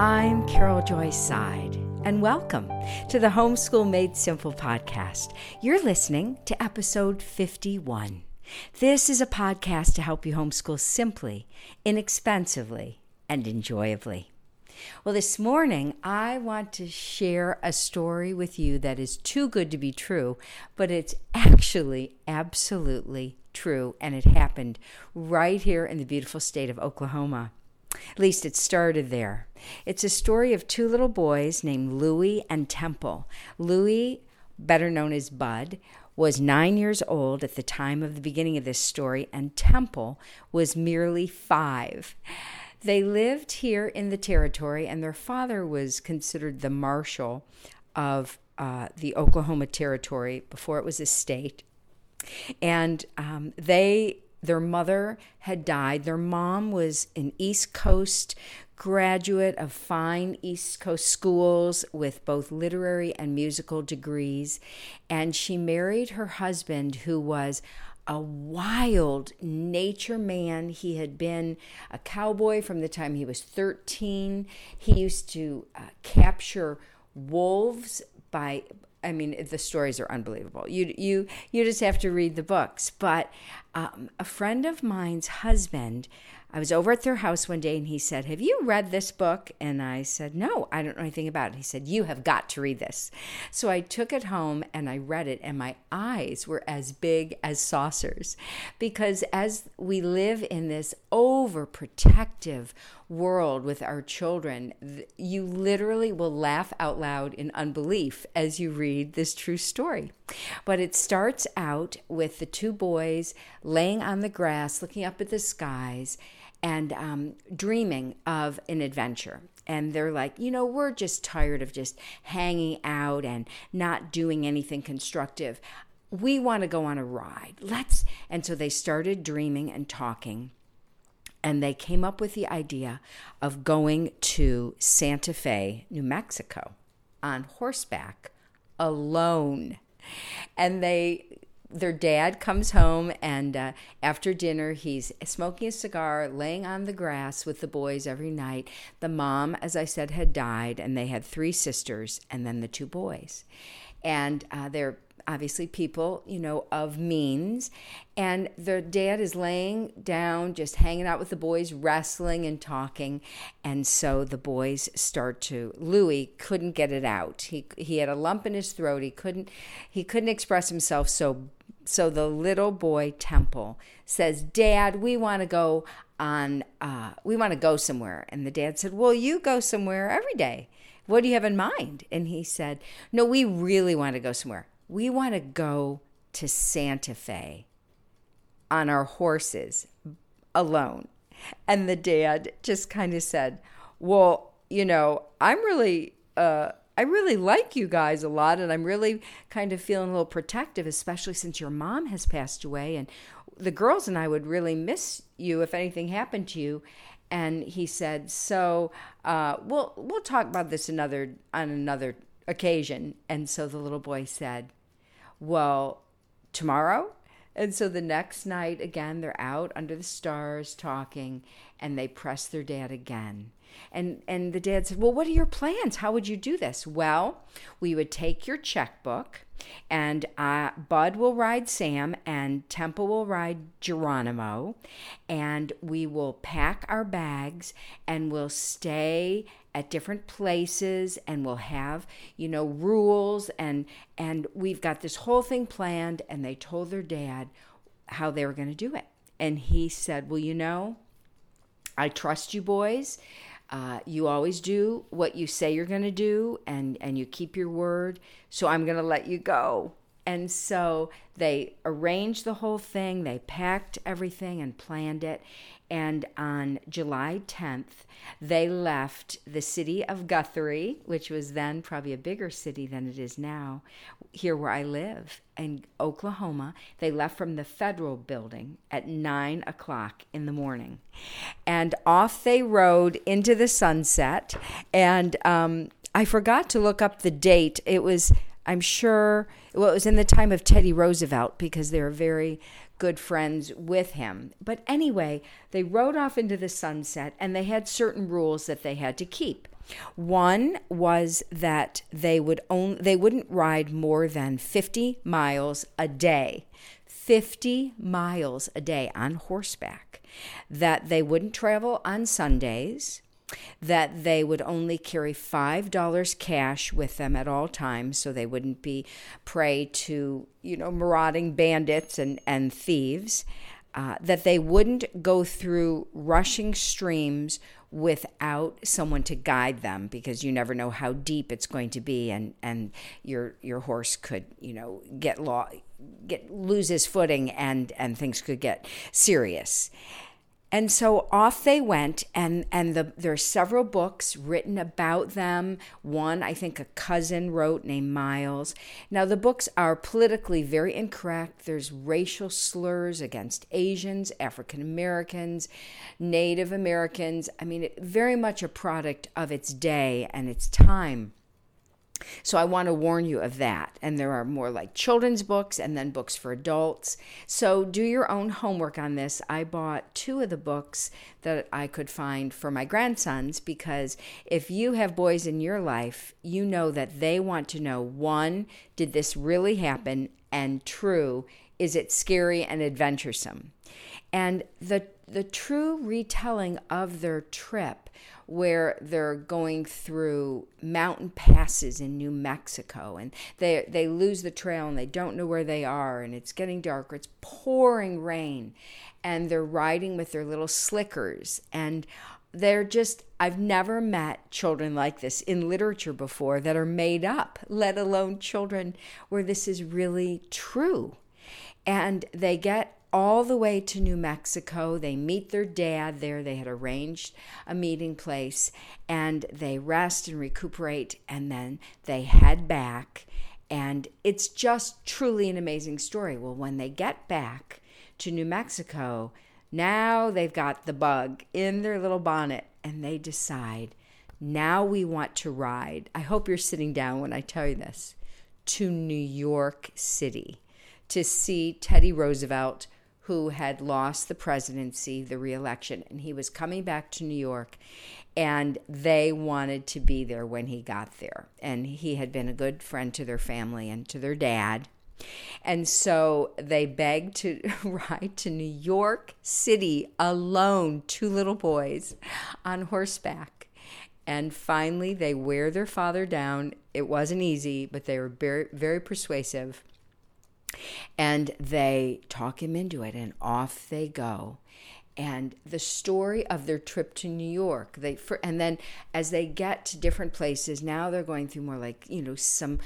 I'm Carol Joy Seid, and welcome to the Homeschool Made Simple podcast. You're listening to episode 51. This is a podcast to help you homeschool simply, inexpensively, and enjoyably. Well, this morning I want to share a story with you that is too good to be true, but it's actually absolutely true, and it happened right here in the beautiful state of Oklahoma. At least it started there. It's a story of two little boys named Louie and Temple. Louie, better known as Bud, was nine years old at the time of the beginning of this story, and Temple was merely five. They lived here in the territory, and their father was considered the marshal of uh, the Oklahoma Territory before it was a state. And um, they their mother had died. Their mom was an East Coast graduate of fine East Coast schools with both literary and musical degrees. And she married her husband, who was a wild nature man. He had been a cowboy from the time he was 13. He used to uh, capture wolves by I mean, the stories are unbelievable. You you you just have to read the books. But um, a friend of mine's husband I was over at their house one day and he said, Have you read this book? And I said, No, I don't know anything about it. He said, You have got to read this. So I took it home and I read it, and my eyes were as big as saucers. Because as we live in this overprotective world with our children, you literally will laugh out loud in unbelief as you read this true story. But it starts out with the two boys laying on the grass, looking up at the skies and um, dreaming of an adventure. And they're like, you know, we're just tired of just hanging out and not doing anything constructive. We want to go on a ride. Let's. And so they started dreaming and talking. And they came up with the idea of going to Santa Fe, New Mexico on horseback alone. And they their dad comes home and uh, after dinner he's smoking a cigar laying on the grass with the boys every night. The mom as i said had died and they had three sisters and then the two boys. And uh, they're obviously people you know of means and their dad is laying down just hanging out with the boys wrestling and talking and so the boys start to Louis couldn't get it out he he had a lump in his throat he couldn't he couldn't express himself so so the little boy Temple says, Dad, we want to go on, uh, we want to go somewhere. And the dad said, Well, you go somewhere every day. What do you have in mind? And he said, No, we really want to go somewhere. We want to go to Santa Fe on our horses alone. And the dad just kind of said, Well, you know, I'm really, uh, I really like you guys a lot, and I'm really kind of feeling a little protective, especially since your mom has passed away. And the girls and I would really miss you if anything happened to you. And he said, "So uh, we'll we'll talk about this another on another occasion." And so the little boy said, "Well, tomorrow." And so the next night, again, they're out under the stars talking, and they press their dad again. And and the dad said, "Well, what are your plans? How would you do this?" Well, we would take your checkbook, and uh, Bud will ride Sam, and Temple will ride Geronimo, and we will pack our bags, and we'll stay at different places and we'll have you know rules and and we've got this whole thing planned and they told their dad how they were going to do it and he said well you know i trust you boys uh, you always do what you say you're going to do and, and you keep your word. So I'm going to let you go. And so they arranged the whole thing, they packed everything and planned it. And on July 10th, they left the city of Guthrie, which was then probably a bigger city than it is now, here where I live in Oklahoma. They left from the federal building at nine o'clock in the morning. And off they rode into the sunset. And um, I forgot to look up the date. It was, I'm sure, well, it was in the time of Teddy Roosevelt because they were very good friends with him. But anyway, they rode off into the sunset and they had certain rules that they had to keep. One was that they would own they wouldn't ride more than 50 miles a day. 50 miles a day on horseback. That they wouldn't travel on Sundays that they would only carry $5 cash with them at all times so they wouldn't be prey to, you know, marauding bandits and, and thieves, uh, that they wouldn't go through rushing streams without someone to guide them because you never know how deep it's going to be and, and your your horse could, you know, get law get lose his footing and, and things could get serious. And so off they went, and and the, there are several books written about them. One, I think, a cousin wrote named Miles. Now the books are politically very incorrect. There's racial slurs against Asians, African Americans, Native Americans. I mean, it, very much a product of its day and its time. So I want to warn you of that. And there are more like children's books and then books for adults. So do your own homework on this. I bought two of the books that I could find for my grandsons because if you have boys in your life, you know that they want to know one, did this really happen? And true, is it scary and adventuresome? And the the true retelling of their trip where they're going through mountain passes in New Mexico and they they lose the trail and they don't know where they are and it's getting darker it's pouring rain and they're riding with their little slickers and they're just I've never met children like this in literature before that are made up let alone children where this is really true. And they get all the way to New Mexico. They meet their dad there. They had arranged a meeting place and they rest and recuperate and then they head back. And it's just truly an amazing story. Well, when they get back to New Mexico, now they've got the bug in their little bonnet and they decide, now we want to ride. I hope you're sitting down when I tell you this to New York City to see Teddy Roosevelt who had lost the presidency, the reelection, and he was coming back to New York. And they wanted to be there when he got there. And he had been a good friend to their family and to their dad. And so they begged to ride to New York City alone, two little boys on horseback. And finally, they wear their father down. It wasn't easy, but they were very, very persuasive. And they talk him into it, and off they go. And the story of their trip to New York, they for, and then as they get to different places, now they're going through more like you know some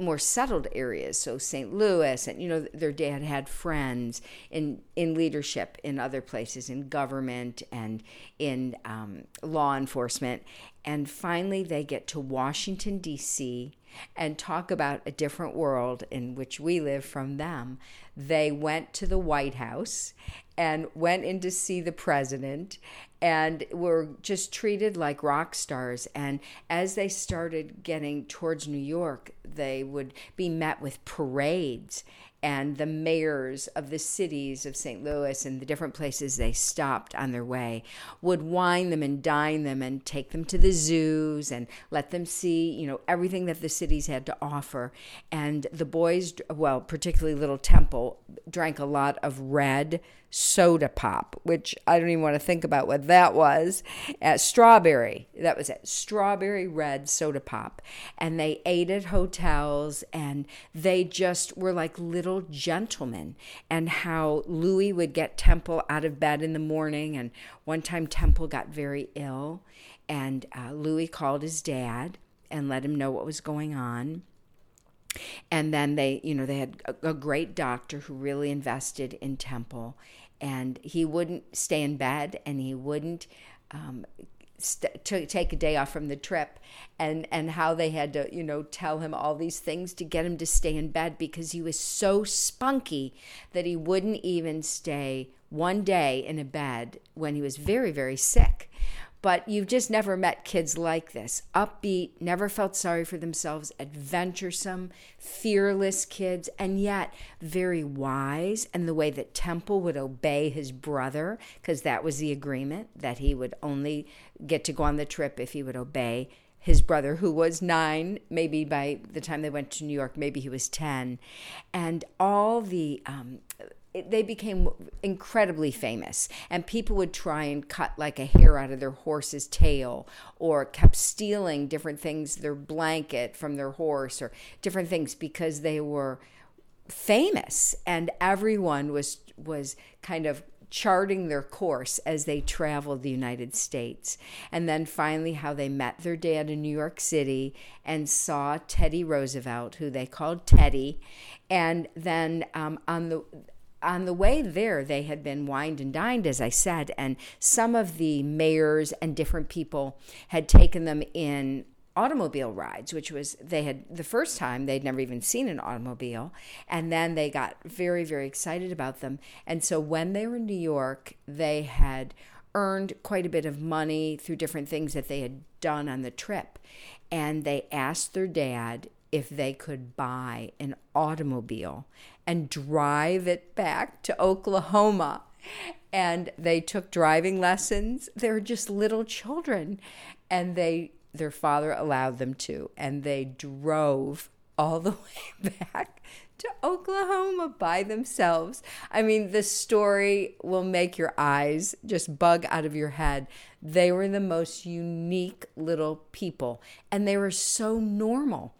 more settled areas so st louis and you know their dad had friends in in leadership in other places in government and in um, law enforcement and finally they get to washington d.c and talk about a different world in which we live from them. They went to the White House and went in to see the president and were just treated like rock stars. And as they started getting towards New York, they would be met with parades and the mayors of the cities of St. Louis and the different places they stopped on their way would wine them and dine them and take them to the zoos and let them see, you know, everything that the cities had to offer. And the boys, well, particularly Little Temple, drank a lot of red soda pop, which I don't even want to think about what that was. Uh, strawberry, that was it. Strawberry red soda pop. And they ate at hotels and they just were like little gentlemen. And how Louis would get Temple out of bed in the morning. And one time Temple got very ill and uh, Louis called his dad and let him know what was going on and then they you know they had a, great doctor who really invested in temple and he wouldn't stay in bed and he wouldn't um, st- to take a day off from the trip and and how they had to you know tell him all these things to get him to stay in bed because he was so spunky that he wouldn't even stay one day in a bed when he was very very sick but you've just never met kids like this. Upbeat, never felt sorry for themselves, adventuresome, fearless kids, and yet very wise. And the way that Temple would obey his brother, because that was the agreement that he would only get to go on the trip if he would obey his brother, who was nine, maybe by the time they went to New York, maybe he was 10. And all the um, they became incredibly famous and people would try and cut like a hair out of their horse's tail or kept stealing different things their blanket from their horse or different things because they were famous and everyone was was kind of charting their course as they traveled the United States. And then finally, how they met their dad in New York City and saw Teddy Roosevelt, who they called Teddy. And then um, on the on the way there, they had been wined and dined, as I said, and some of the mayors and different people had taken them in automobile rides, which was they had the first time they'd never even seen an automobile. And then they got very, very excited about them. And so when they were in New York, they had earned quite a bit of money through different things that they had done on the trip. And they asked their dad if they could buy an automobile and drive it back to Oklahoma. And they took driving lessons. They were just little children. And they their father allowed them to. And they drove all the way back to Oklahoma by themselves. I mean, the story will make your eyes just bug out of your head. They were the most unique little people, and they were so normal.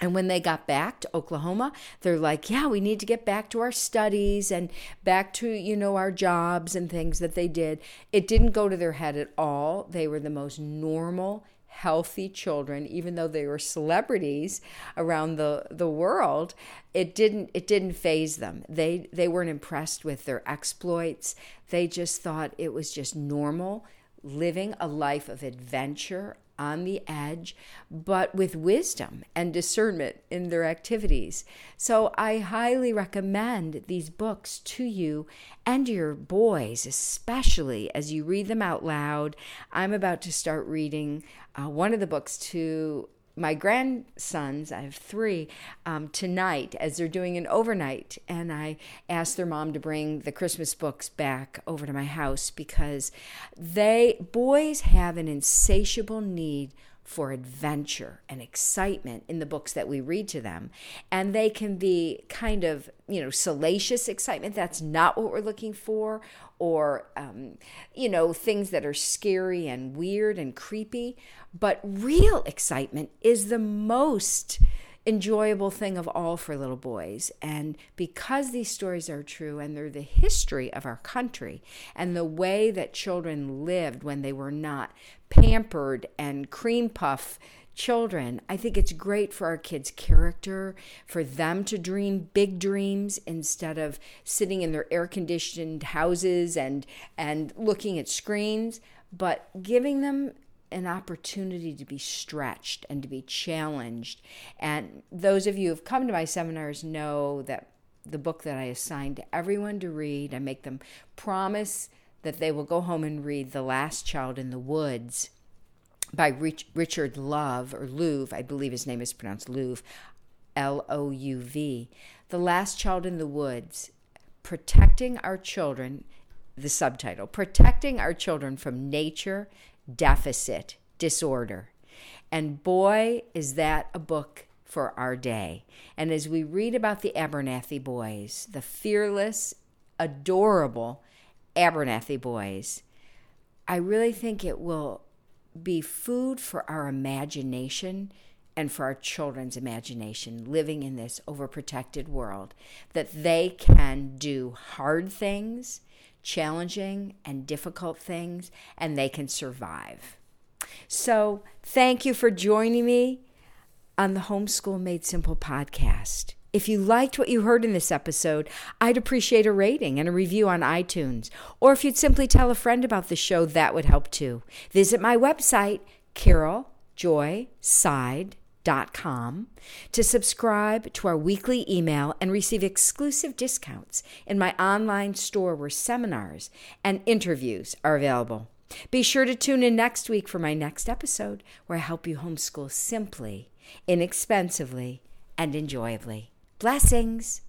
And when they got back to Oklahoma, they're like, yeah, we need to get back to our studies and back to, you know, our jobs and things that they did. It didn't go to their head at all. They were the most normal, healthy children, even though they were celebrities around the, the world. It didn't it didn't faze them. They they weren't impressed with their exploits. They just thought it was just normal living a life of adventure, on the edge, but with wisdom and discernment in their activities. So I highly recommend these books to you and your boys, especially as you read them out loud. I'm about to start reading uh, one of the books to my grandsons, I have three, um, tonight as they're doing an overnight. And I asked their mom to bring the Christmas books back over to my house because they, boys, have an insatiable need for adventure and excitement in the books that we read to them. And they can be kind of, you know, salacious excitement. That's not what we're looking for. Or, um, you know, things that are scary and weird and creepy. But real excitement is the most enjoyable thing of all for little boys. And because these stories are true and they're the history of our country and the way that children lived when they were not pampered and cream puff children, I think it's great for our kids' character, for them to dream big dreams instead of sitting in their air conditioned houses and, and looking at screens, but giving them an opportunity to be stretched and to be challenged. And those of you who have come to my seminars know that the book that I assign to everyone to read, I make them promise that they will go home and read The Last Child in the Woods by Rich, Richard Love, or Louv, I believe his name is pronounced Louv, L O U V. The Last Child in the Woods, Protecting Our Children, the subtitle, Protecting Our Children from Nature deficit disorder. And boy, is that a book for our day. And as we read about the Abernathy boys, the fearless, adorable Abernathy boys, I really think it will be food for our imagination and for our children's imagination living in this overprotected world that they can do hard things challenging and difficult things, and they can survive. So, thank you for joining me on the Homeschool Made Simple podcast. If you liked what you heard in this episode, I'd appreciate a rating and a review on iTunes. Or if you'd simply tell a friend about the show, that would help too. Visit my website, caroljoyseid.com com to subscribe to our weekly email and receive exclusive discounts in my online store where seminars and interviews are available. Be sure to tune in next week for my next episode where I help you homeschool simply, inexpensively, and enjoyably. Blessings.